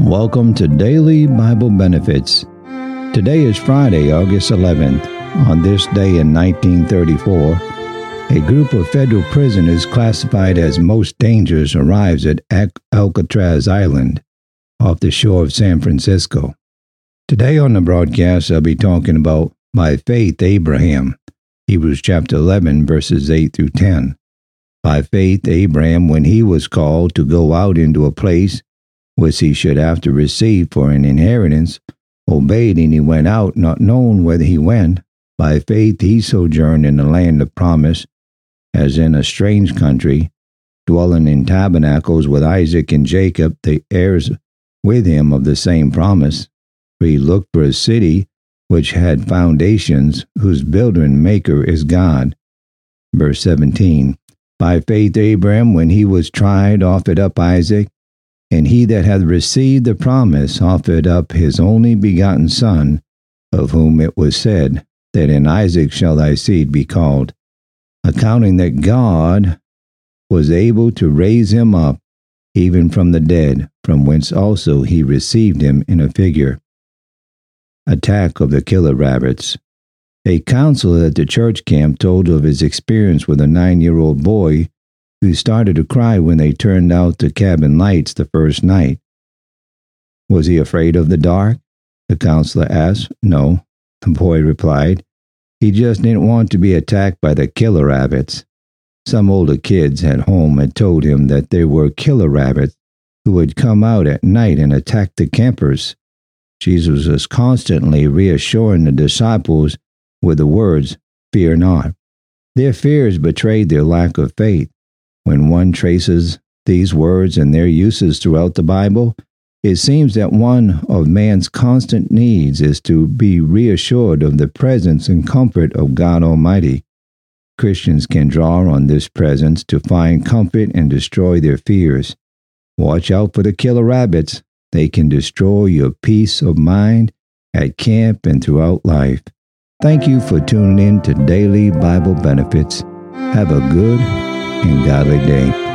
Welcome to Daily Bible Benefits. Today is Friday, August 11th. On this day in 1934, a group of federal prisoners classified as most dangerous arrives at Alcatraz Island off the shore of San Francisco. Today on the broadcast, I'll be talking about by faith Abraham, Hebrews chapter 11, verses 8 through 10. By faith, Abraham, when he was called to go out into a place which he should after receive for an inheritance, obeyed, and he went out, not knowing whither he went. By faith, he sojourned in the land of promise, as in a strange country, dwelling in tabernacles with Isaac and Jacob, the heirs with him of the same promise. For he looked for a city which had foundations, whose builder and maker is God. Verse 17 By faith, Abraham, when he was tried, offered up Isaac. And he that hath received the promise offered up his only begotten Son, of whom it was said, That in Isaac shall thy seed be called, accounting that God was able to raise him up even from the dead, from whence also he received him in a figure. Attack of the killer rabbits. A counselor at the church camp told of his experience with a nine year old boy who started to cry when they turned out the cabin lights the first night. Was he afraid of the dark? The counselor asked. No, the boy replied. He just didn't want to be attacked by the killer rabbits. Some older kids at home had told him that there were killer rabbits who would come out at night and attack the campers. Jesus was constantly reassuring the disciples with the words, Fear not. Their fears betrayed their lack of faith. When one traces these words and their uses throughout the Bible, it seems that one of man's constant needs is to be reassured of the presence and comfort of God Almighty. Christians can draw on this presence to find comfort and destroy their fears. Watch out for the killer rabbits. They can destroy your peace of mind at camp and throughout life. Thank you for tuning in to Daily Bible Benefits. Have a good and godly day.